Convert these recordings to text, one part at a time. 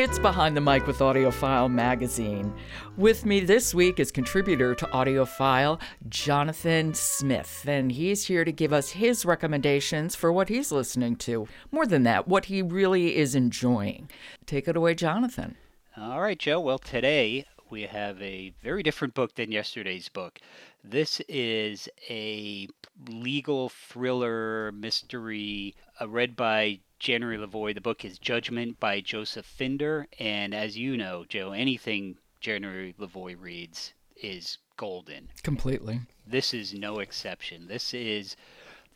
It's Behind the Mic with AudioFile magazine. With me this week is contributor to AudioFile, Jonathan Smith, and he's here to give us his recommendations for what he's listening to. More than that, what he really is enjoying. Take it away, Jonathan. All right, Jo. Well, today we have a very different book than yesterday's book. This is a legal thriller mystery uh, read by January LaVoy. The book is Judgment by Joseph Finder. And as you know, Jo, anything January LaVoy reads is golden. Completely. This is no exception. This is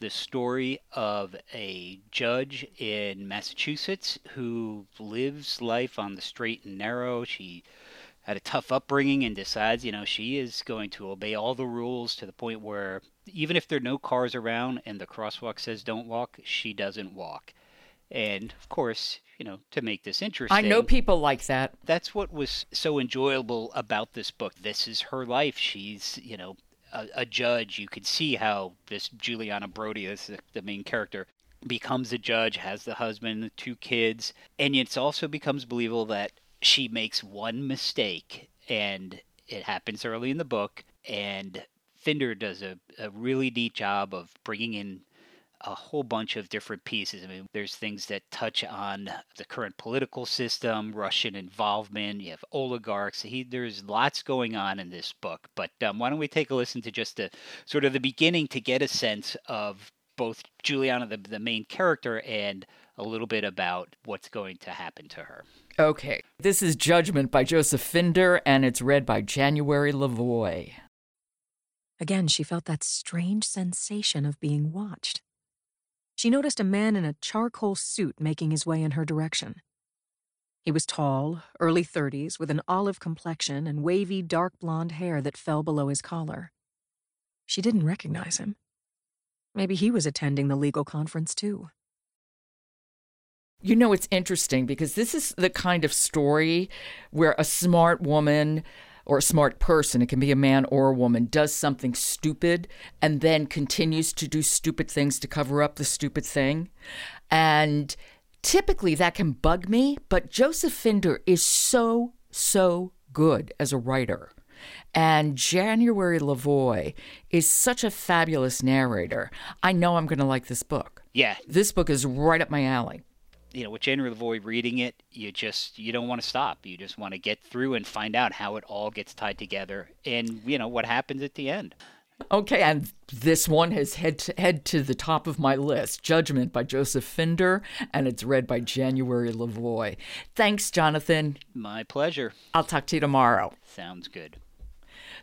the story of a judge in Massachusetts who lives life on the straight and narrow. She had a tough upbringing and decides, you know, she is going to obey all the rules to the point where even if there are no cars around and the crosswalk says don't walk, she doesn't walk. And of course, you know, to make this interesting. I know people like that. That's what was so enjoyable about this book. This is her life. She's, you know, a, a judge. You could see how this Juliana Brody, this is the main character, becomes a judge, has the husband, the two kids, and it also becomes believable that she makes one mistake, and it happens early in the book, and Finder does a, a really neat job of bringing in a whole bunch of different pieces. I mean, there's things that touch on the current political system, Russian involvement. You have oligarchs. He, there's lots going on in this book. But um, why don't we take a listen to just the sort of the beginning to get a sense of both Juliana, the, the main character, and a little bit about what's going to happen to her. Okay. This is Judgment by Joseph Finder, and it's read by January LaVoy. Again, she felt that strange sensation of being watched. She noticed a man in a charcoal suit making his way in her direction. He was tall, early 30s, with an olive complexion and wavy dark blonde hair that fell below his collar. She didn't recognize him. Maybe he was attending the legal conference too. You know, it's interesting because this is the kind of story where a smart woman or a smart person, it can be a man or a woman, does something stupid and then continues to do stupid things to cover up the stupid thing. And typically that can bug me, but Joseph Finder is so, so good as a writer. And January LaVoy is such a fabulous narrator. I know I'm going to like this book. Yeah. This book is right up my alley you know, with January LaVoy reading it, you just you don't want to stop. You just want to get through and find out how it all gets tied together, and you know what happens at the end. Okay, and this one has head to, head to the top of my list. Judgment by Joseph Finder, and it's read by January LaVoy. Thanks, Jonathan. My pleasure. I'll talk to you tomorrow. Sounds good.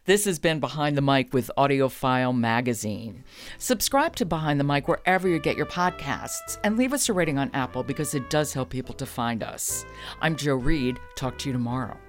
This has been Behind the Mic with AudioFile Magazine. Subscribe to Behind the Mic wherever you get your podcasts and leave us a rating on Apple because it does help people to find us. I'm Jo Reed. Talk to you tomorrow.